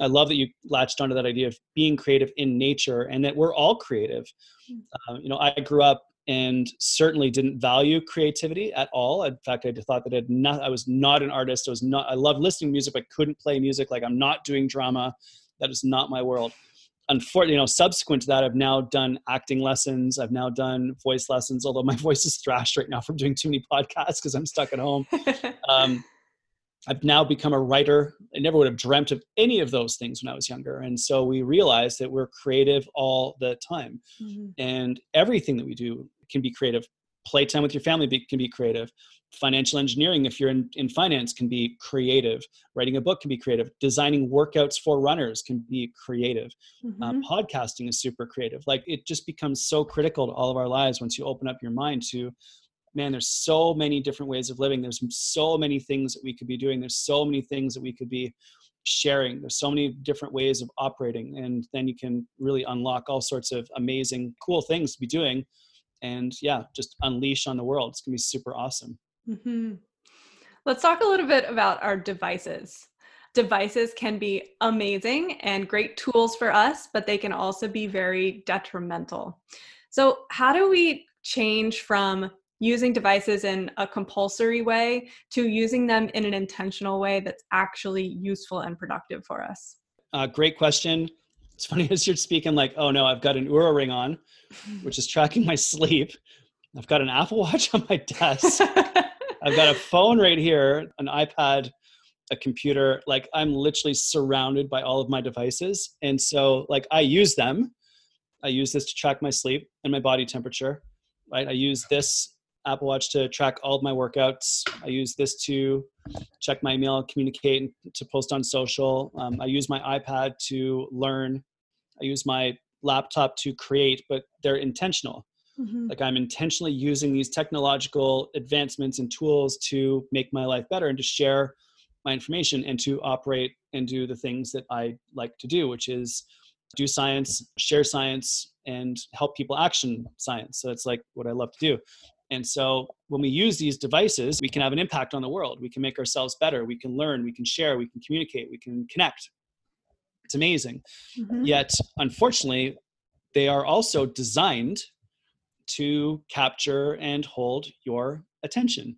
S1: I love that you latched onto that idea of being creative in nature and that we're all creative. Uh, you know, I grew up and certainly didn't value creativity at all. In fact, I thought that not, I was not an artist. I was not. I love listening to music, but I couldn't play music. Like I'm not doing drama. That is not my world. Unfortunately, you know, subsequent to that, I've now done acting lessons. I've now done voice lessons. Although my voice is thrashed right now from doing too many podcasts because I'm stuck at home. um, I've now become a writer. I never would have dreamt of any of those things when I was younger. And so we realize that we're creative all the time. Mm-hmm. And everything that we do can be creative. Playtime with your family be, can be creative. Financial engineering, if you're in, in finance, can be creative. Writing a book can be creative. Designing workouts for runners can be creative. Uh, mm-hmm. Uh, podcasting is super creative. Like it just becomes so critical to all of our lives once you open up your mind to man, there's so many different ways of living. There's so many things that we could be doing. There's so many things that we could be sharing. There's so many different ways of operating. And then you can really unlock all sorts of amazing, cool things to be doing. And yeah, just unleash on the world. It's to be super awesome.
S2: Mm-hmm. Let's talk a little bit about our devices. Devices can be amazing and great tools for us, but they can also be very detrimental. So, how do we change from using devices in a compulsory way to using them in an intentional way that's actually useful and productive for us?
S1: Uh, great question. It's funny as you're speaking, like, oh no, I've got an Oura ring on, which is tracking my sleep. I've got an Apple Watch on my desk. I've got a phone right here, an iPad, a computer. Like, I'm literally surrounded by all of my devices. And so, like, I use them. I use this to track my sleep and my body temperature. Right? I use this Apple Watch to track all of my workouts. I use this to check my email, communicate, to post on social. Um, I use my iPad to learn. I use my laptop to create, but they're intentional. Mm-hmm. Like I'm intentionally using these technological advancements and tools to make my life better and to share my information and to operate and do the things that I like to do, which is do science, share science, and help people action science. So it's like what I love to do. And so when we use these devices, we can have an impact on the world. We can make ourselves better. We can learn, we can share, we can communicate, we can connect. It's amazing. Mm-hmm. Yet, unfortunately, they are also designed to capture and hold your attention.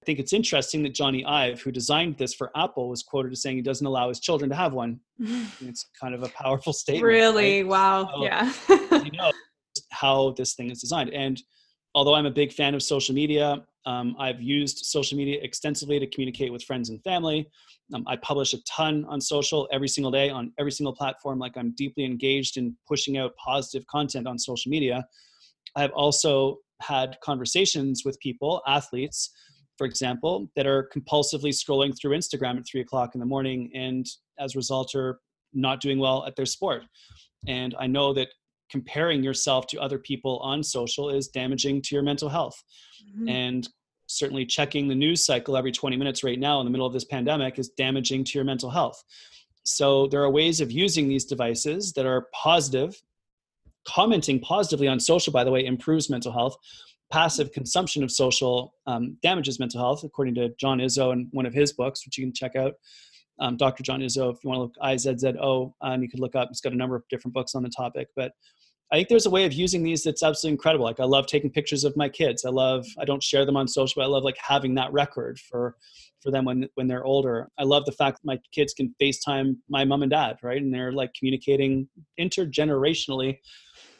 S1: I think it's interesting that Jony Ive, who designed this for Apple, was quoted as saying he doesn't allow his children to have one. it's kind of a powerful statement.
S2: Really? Right? Wow. So, yeah.
S1: you know how this thing is designed. And although I'm a big fan of social media, um, I've used social media extensively to communicate with friends and family. Um, I publish a ton on social every single day on every single platform. Like I'm deeply engaged in pushing out positive content on social media. I've also had conversations with people, athletes, for example, that are compulsively scrolling through Instagram at three o'clock in the morning and as a result are not doing well at their sport. And I know that comparing yourself to other people on social is damaging to your mental health. Mm-hmm. And certainly checking the news cycle every 20 minutes right now in the middle of this pandemic is damaging to your mental health. So there are ways of using these devices that are positive. Commenting positively on social, by the way, improves mental health passive consumption of social um, damages mental health, according to John Izzo in one of his books, which you can check out. Um, Dr. John Izzo, if you want to look IZZO, um, you could look up. He's got a number of different books on the topic. But I think there's a way of using these that's absolutely incredible. Like I love taking pictures of my kids. I love. I don't share them on social, but I love like having that record for for them when when they're older. I love the fact that my kids can FaceTime my mom and dad, right? And they're like communicating intergenerationally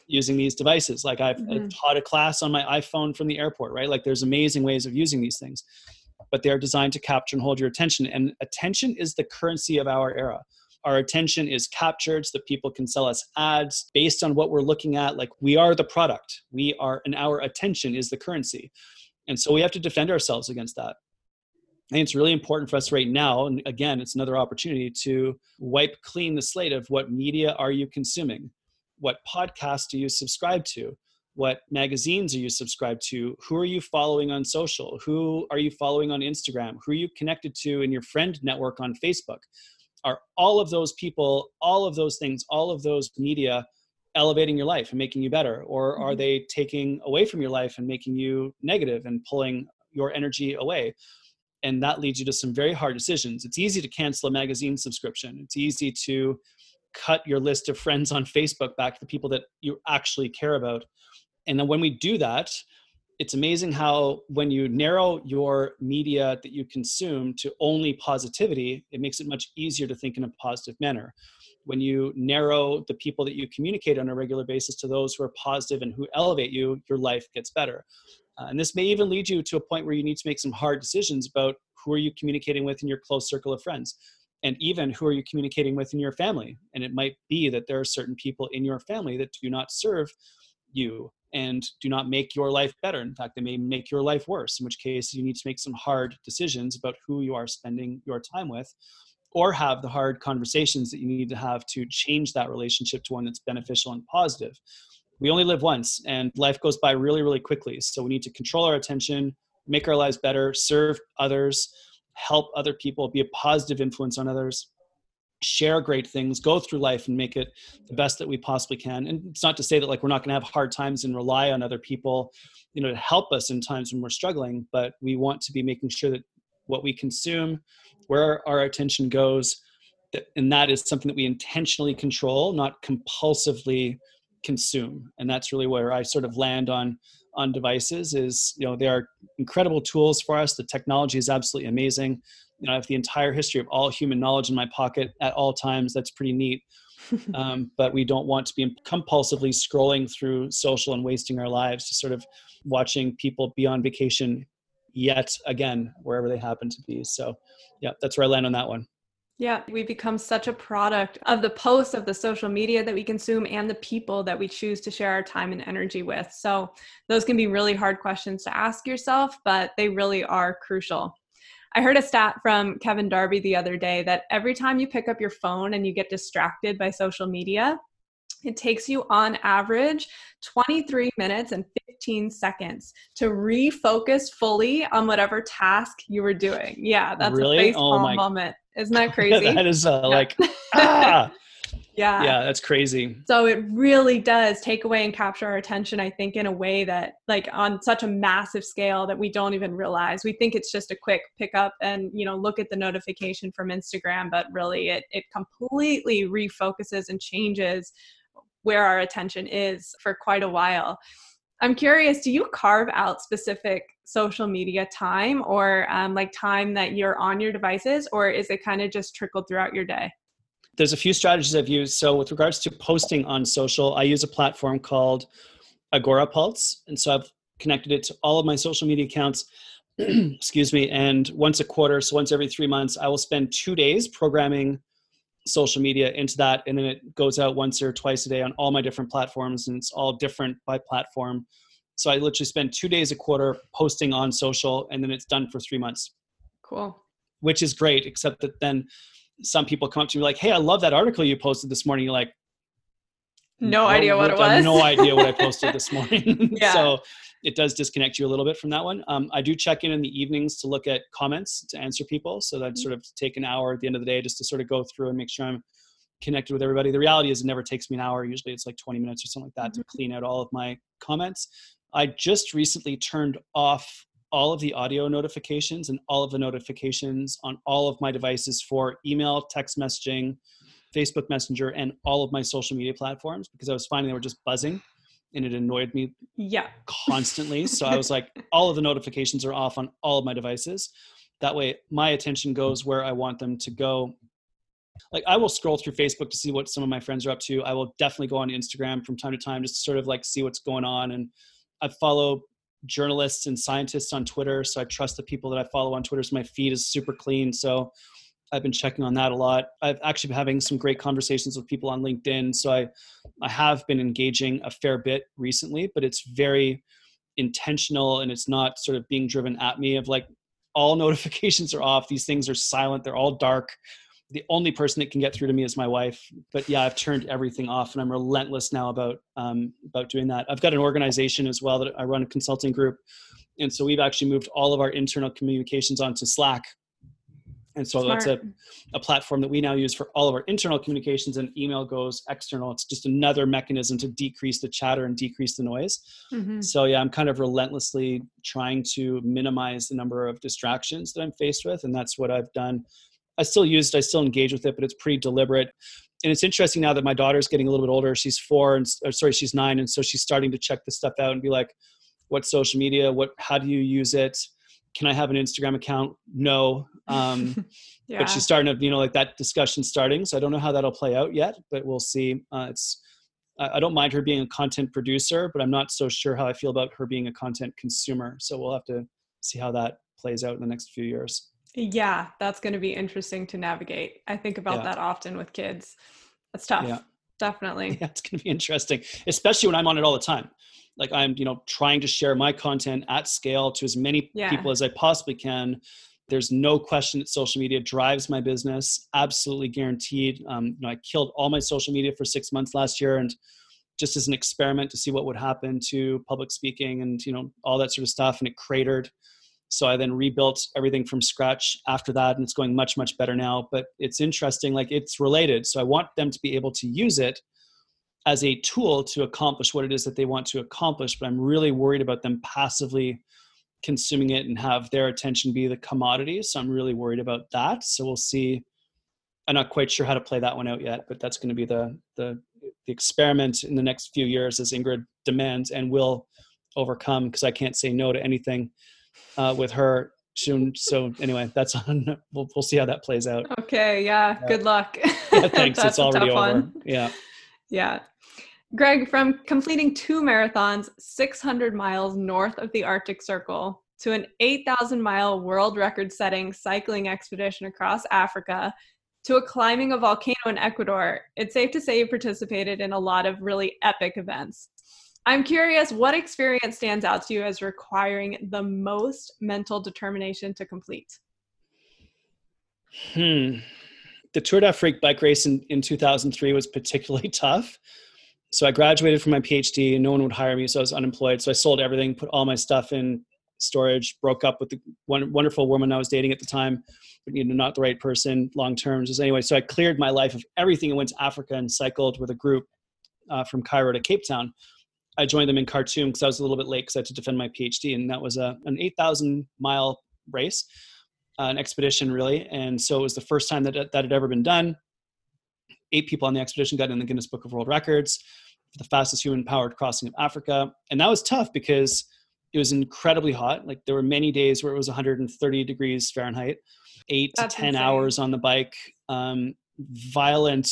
S1: using these devices. Like I've, mm-hmm. I've taught a class on my iPhone from the airport, right? Like there's amazing ways of using these things, but they're designed to capture and hold your attention. And attention is the currency of our era. Our attention is captured so that people can sell us ads based on what we're looking at. Like we are the product. We are, and our attention is the currency. And so we have to defend ourselves against that. Think it's really important for us right now. And again, it's another opportunity to wipe clean the slate of what media are you consuming? what podcasts do you subscribe to what magazines are you subscribed to? Who are you following on social? Who are you following on instagram? Who are you connected to in your friend network on facebook? Are all of those people all of those things all of those media elevating your life and making you better? Or are mm-hmm. they taking away from your life and making you negative and pulling your energy away? And that leads you to some very hard decisions. It's easy to cancel a magazine subscription. It's easy to cut your list of friends on Facebook back to the people that you actually care about. And then when we do that, it's amazing how when you narrow your media that you consume to only positivity, it makes it much easier to think in a positive manner. When you narrow the people that you communicate on a regular basis to those who are positive and who elevate you, your life gets better. Uh, and this may even lead you to a point where you need to make some hard decisions about who are you communicating with in your close circle of friends and even who are you communicating with in your family and it might be that there are certain people in your family that do not serve you and do not make your life better. In fact they may make your life worse in which case you need to make some hard decisions about who you are spending your time with or have the hard conversations that you need to have to change that relationship to one that's beneficial and positive. We only live once and life goes by really really quickly. So we need to control our attention make our lives better serve others help other people, be a positive influence on others, share great things, go through life and make it the best that we possibly can. And it's not to say that like we're not going to have hard times and rely on other people, you know, to help us in times when we're struggling, but we want to be making sure that what we consume, where our attention goes, that, and that is something that we intentionally control, not compulsively consume. And that's really where I sort of land on on devices is you know they are incredible tools for us the technology is absolutely amazing you know i have the entire history of all human knowledge in my pocket at all times that's pretty neat um, but we don't want to be compulsively scrolling through social and wasting our lives to sort of watching people be on vacation yet again wherever they happen to be so yeah that's where i land on that one
S2: yeah, we become such a product of the posts of the social media that we consume and the people that we choose to share our time and energy with. So, those can be really hard questions to ask yourself, but they really are crucial. I heard a stat from Kevin Darby the other day that every time you pick up your phone and you get distracted by social media, it takes you on average 23 minutes and 15 seconds to refocus fully on whatever task you were doing. Yeah, that's
S1: really?
S2: a face oh moment. Isn't that crazy?
S1: that is uh, yeah. like ah.
S2: Yeah.
S1: Yeah, that's crazy.
S2: So it really does take away and capture our attention, I think, in a way that, like, on such a massive scale that we don't even realize. We think it's just a quick pickup and, you know, look at the notification from Instagram, but really it, it completely refocuses and changes where our attention is for quite a while. I'm curious, do you carve out specific social media time or um, like time that you're on your devices, or is it kind of just trickled throughout your day?
S1: There's a few strategies I've used. So, with regards to posting on social, I use a platform called Agorapulse. And so I've connected it to all of my social media accounts. excuse me. And once a quarter, so once every three months, I will spend two days programming social media into that and then it goes out once or twice a day on all my different platforms and it's all different by platform so i literally spend two days a quarter posting on social and then it's done for three months
S2: cool
S1: which is great except that then some people come up to me like hey i love that article you posted this morning you're like
S2: no idea what it was
S1: no idea what i posted this morning yeah. so it does disconnect you a little bit from that one. Um, I do check in in the evenings to look at comments to answer people. So that mm-hmm. sort of take an hour at the end of the day just to sort of go through and make sure I'm connected with everybody. The reality is it never takes me an hour. Usually it's like 20 minutes or something like that mm-hmm. to clean out all of my comments. I just recently turned off all of the audio notifications and all of the notifications on all of my devices for email, text messaging, Facebook Messenger, and all of my social media platforms because I was finding they were just buzzing and it annoyed me
S2: yeah.
S1: constantly. So i was like all of the notifications are off on all of my devices. That way my attention goes where i want them to go. Like i will scroll through facebook to see what some of my friends are up to. I will definitely go on instagram from time to time just to sort of like see what's going on. And i follow journalists and scientists on twitter so i trust the people that i follow on twitter so my feed is super clean so I've been checking on that a lot. I've actually been having some great conversations with people on LinkedIn. So I, I have been engaging a fair bit recently, but it's very intentional and it's not sort of being driven at me of like all notifications are off. These things are silent. They're all dark. The only person that can get through to me is my wife. But yeah, I've turned everything off and I'm relentless now about, um, about doing that. I've got an organization as well that I run a consulting group. And so we've actually moved all of our internal communications onto Slack and so Smart. that's a, a platform that we now use for all of our internal communications and email goes external. It's just another mechanism to decrease the chatter and decrease the noise. Mm-hmm. So yeah, I'm kind of relentlessly trying to minimize the number of distractions that I'm faced with. And that's what I've done. I still use it, I still engage with it, but it's pretty deliberate. And it's interesting now that my daughter's getting a little bit older. She's four and sorry, she's nine. And so she's starting to check this stuff out and be like, "What social media? What, how do you use it? can I have an Instagram account? No. Um, yeah. But she's starting to, you know, like that discussion starting. So I don't know how that'll play out yet, but we'll see. Uh, it's, I don't mind her being a content producer, but I'm not so sure how I feel about her being a content consumer. So we'll have to see how that plays out in the next few years.
S2: Yeah, that's going to be interesting to navigate. I think about yeah. that often with kids. That's tough. Yeah. Definitely.
S1: Yeah, it's going to be interesting, especially when I'm on it all the time like i'm you know trying to share my content at scale to as many yeah. people as i possibly can there's no question that social media drives my business absolutely guaranteed um, you know i killed all my social media for six months last year and just as an experiment to see what would happen to public speaking and you know all that sort of stuff and it cratered so i then rebuilt everything from scratch after that and it's going much much better now but it's interesting like it's related. So i want them to be able to use it as a tool to accomplish what it is that they want to accomplish but i'm really worried about them passively consuming it and have their attention be the commodity so i'm really worried about that. So we'll see. I'm not quite sure how to play that one out yet but that's going to be the the, the experiment in the next few years as ingrid demands and will overcome because i can't say no to anything uh, with her soon so anyway that's on we'll, we'll see how that plays out
S2: okay yeah, yeah. good luck
S1: yeah, thanks it's already over one. yeah
S2: yeah Greg, from completing two marathons 600 miles north of the Arctic Circle to an 8,000 mile world record setting cycling expedition across Africa to a climbing a volcano in Ecuador, it's safe to say you participated in a lot of really epic events. I'm curious what experience stands out to you as requiring the most mental determination to complete?
S1: Hmm. The Tour d'Afrique bike race in, in 2003 was particularly tough so I graduated from my PhD and no one would hire me. So I was unemployed. So I sold everything, put all my stuff in storage, broke up with the one wonderful woman I was dating at the time, but you know, not the right person long term. Just anyway, so I cleared my life of everything and went to Africa and cycled with a group uh, from Cairo to Cape Town. I joined them in Khartoum because I was a little bit late because I had to defend my PhD, and that was a, an 8,000 mile race, uh, an expedition really. And so it was the first time that that had ever been done. Eight people on the expedition got in the Guinness Book of World Records for the fastest human powered crossing of Africa. And that was tough because it was incredibly hot. Like there were many days where it was 130 degrees Fahrenheit, eight That's to 10 insane. hours on the bike, um, violent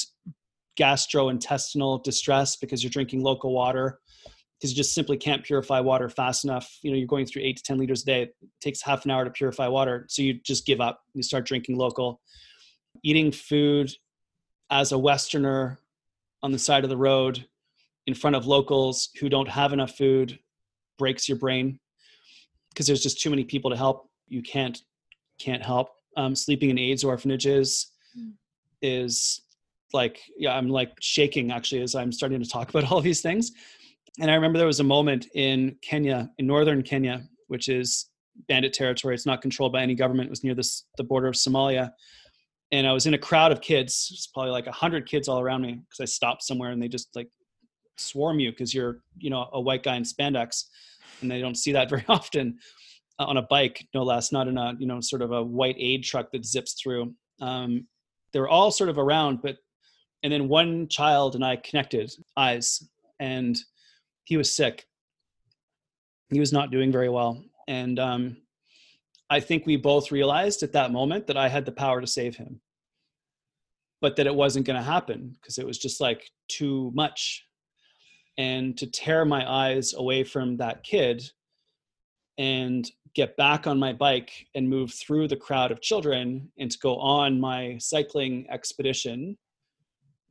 S1: gastrointestinal distress because you're drinking local water because you just simply can't purify water fast enough. You know, you're going through eight to 10 liters a day. It takes half an hour to purify water. So you just give up. You start drinking local. Eating food as a Westerner on the side of the road in front of locals who don't have enough food breaks your brain because there's just too many people to help. You can't can't help. Um, sleeping in AIDS orphanages mm. is like yeah, I'm like shaking actually as I'm starting to talk about all these things and I remember there was a moment in Kenya, in northern Kenya, which is bandit territory. It's not controlled by any government. It was near this, the border of Somalia. And I was in a crowd of kids. It's probably like a hundred kids all around me because I stopped somewhere and they just like swarm you because you're, you know, a white guy in spandex, and they don't see that very often uh, on a bike, no less, not in a, you know, sort of a white aid truck that zips through. Um, they were all sort of around, but and then one child and I connected eyes and he was sick. He was not doing very well. And um, I think we both realized at that moment that I had the power to save him, but that it wasn't going to happen because it was just like too much. And to tear my eyes away from that kid and get back on my bike and move through the crowd of children and to go on my cycling expedition,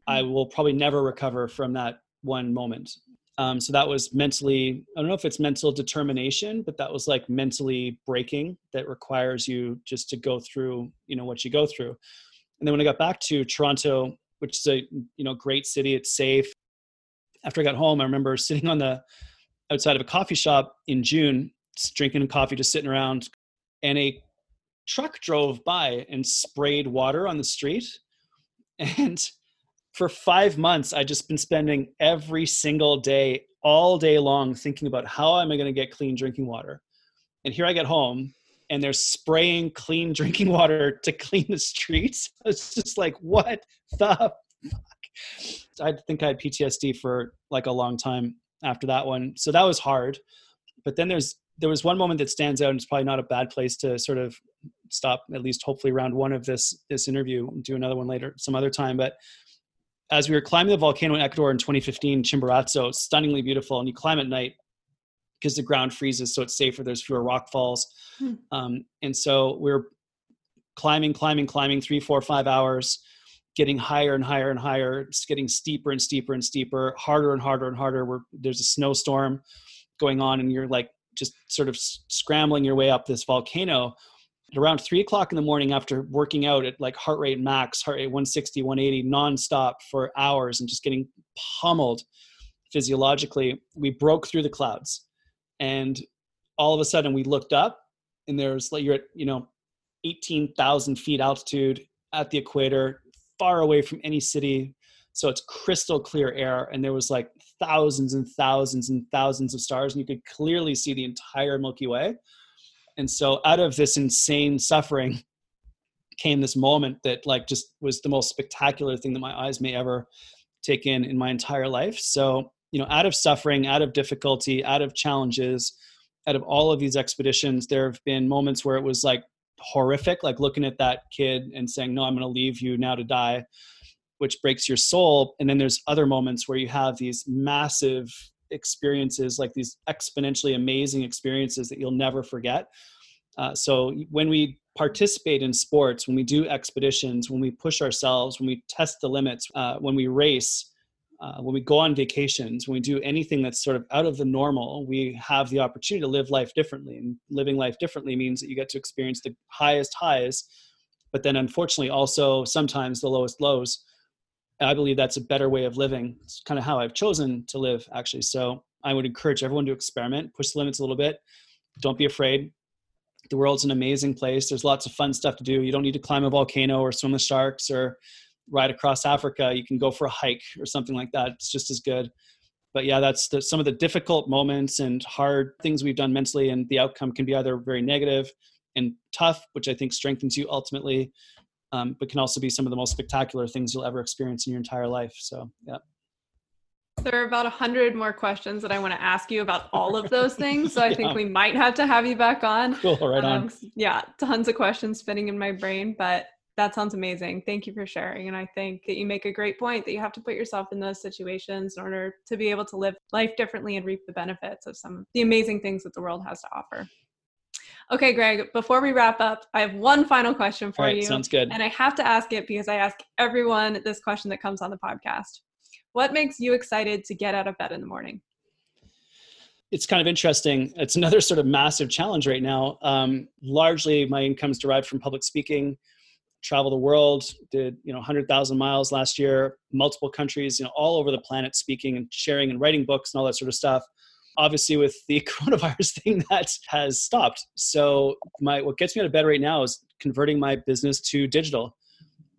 S1: I mm. will probably never recover from that one moment. Um, so that was mentally, I don't know if it's mental determination, but that was like mentally breaking that requires you just to go through, you know, what you go through. And then when I got back to Toronto, which is a, you know, great city, it's safe. After I got home, I remember sitting on the outside of a coffee shop in June, drinking coffee, just sitting around, and a truck drove by and sprayed water on the street. And for five months, I just been spending every single day, all day long, thinking about how am I going to get clean drinking water. And here I get home, and they're spraying clean drinking water to clean the streets. It's just like, what the fuck? I think I had PTSD for like a long time after that one. So that was hard. But then there's there was one moment that stands out, and it's probably not a bad place to sort of stop. At least hopefully round one of this this interview. Do another one later, some other time. But as we were climbing the volcano in Ecuador in 2015, Chimborazo, stunningly beautiful, and you climb at night because the ground freezes, so it's safer. There's fewer rock falls, hmm. um, and so we are climbing, climbing, climbing, three, four, five hours, getting higher and higher and higher. It's getting steeper and steeper and steeper, harder and harder and harder. Where there's a snowstorm going on, and you're like just sort of scrambling your way up this volcano around three o'clock in the morning after working out at like heart rate max, heart rate 160, 180, nonstop for hours and just getting pummeled physiologically, we broke through the clouds. And all of a sudden we looked up and there's like you're at, you know, 18,000 feet altitude at the equator, far away from any city. So it's crystal clear air. And there was like thousands and thousands and thousands of stars. And you could clearly see the entire Milky Way and so out of this insane suffering came this moment that like just was the most spectacular thing that my eyes may ever take in in my entire life. So you know out of suffering out of difficulty out of challenges out of all of these expeditions there have been moments where it was like horrific like looking at that kid and saying no i'm going to leave you now to die which breaks your soul. And then there's other moments where you have these massive experiences like these exponentially amazing experiences that you'll never forget. Uh, so when we participate in sports when we do expeditions when we push ourselves when we test the limits uh, when we race uh, when we go on vacations when we do anything that's sort of out of the normal we have the opportunity to live life differently. And living life differently means that you get to experience the highest highs but then unfortunately also sometimes the lowest lows I believe that's a better way of living. It's kind of how I've chosen to live, actually. So I would encourage everyone to experiment, push the limits a little bit. Don't be afraid. The world's an amazing place. There's lots of fun stuff to do. You don't need to climb a volcano or swim with sharks or ride across Africa. You can go for a hike or something like that. It's just as good. But yeah, that's the, some of the difficult moments and hard things we've done mentally, and the outcome can be either very negative and tough, which I think strengthens you ultimately, um, but can also be some of the most spectacular things you'll ever experience in your entire life. So, yeah.
S2: There are about a hundred more questions that I want to ask you about all of those things. So I yeah. think we might have to have you back on.
S1: Cool, right um, on.
S2: Yeah, tons of questions spinning in my brain, but that sounds amazing. Thank you for sharing. And I think that you make a great point that you have to put yourself in those situations in order to be able to live life differently and reap the benefits of some of the amazing things that the world has to offer. Okay, Greg, before we wrap up, I have one final question for you.
S1: Sounds good.
S2: And I have to ask it because I ask everyone this question that comes on the podcast. What makes you excited to get out of bed in the morning?
S1: It's kind of interesting. It's another sort of massive challenge right now. Um, largely, my income is derived from public speaking. Travel the world, did you know 100,000 miles last year, multiple countries, you know, all over the planet, speaking and sharing and writing books and all that sort of stuff obviously with the coronavirus thing that has stopped. So my what gets me out of bed right now is converting my business to digital.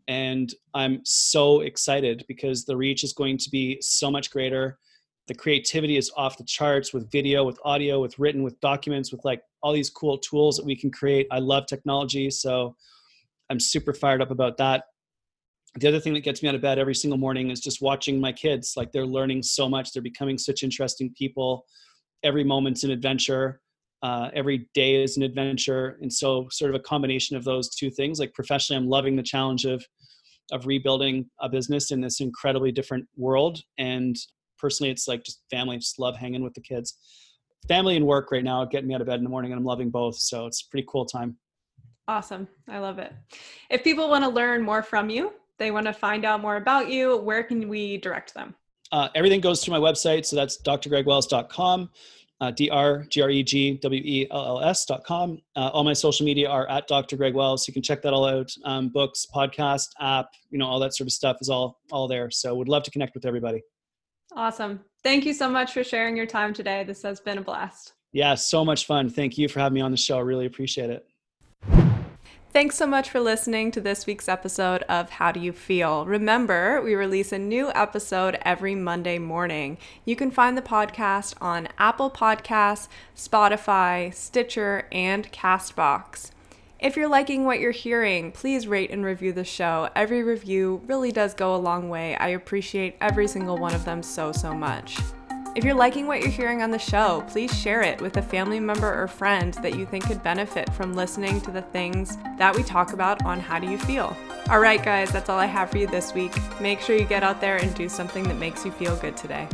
S1: And I'm so excited because the reach is going to be so much greater. The creativity is off the charts with video, with audio, with written, with documents, with like all these cool tools that we can create. I love technology, so I'm super fired up about that. The other thing that gets me out of bed every single morning is just watching my kids. Like they're learning so much, they're becoming such interesting people every moment's an adventure uh, every day is an adventure. And so sort of a combination of those two things like professionally i'm loving the challenge of of rebuilding a business in this incredibly different world. And personally it's like just family just love hanging with the kids. Family and work right now getting me out of bed in the morning and i'm loving both. So it's pretty cool time.
S2: Awesome. I love it. If people want to learn more from you they want to find out more about you where can we direct them
S1: uh, everything goes through my website. So that's drgregwells.com, uh, D-R-G-R-E-G-W-E-L-L-S.com. Uh, all my social media are at Dr. Greg Wells. You can check that all out. Um, books, podcast, app, you know, all that sort of stuff is all, all there. So would love to connect with everybody.
S2: Awesome. Thank you so much for sharing your time today. This has been a blast.
S1: Yeah, so much fun. Thank you for having me on the show. Really appreciate it.
S2: Thanks so much for listening to this week's episode of How Do You Feel? Remember, we release a new episode every Monday morning. You can find the podcast on Apple Podcasts, Spotify, Stitcher, and Castbox. If you're liking what you're hearing, please rate and review the show. Every review really does go a long way. I appreciate every single one of them so, so much. If you're liking what you're hearing on the show, please share it with a family member or friend that you think could benefit from listening to the things that we talk about on How Do You Feel? All right, guys, that's all I have for you this week. Make sure you get out there and do something that makes you feel good today.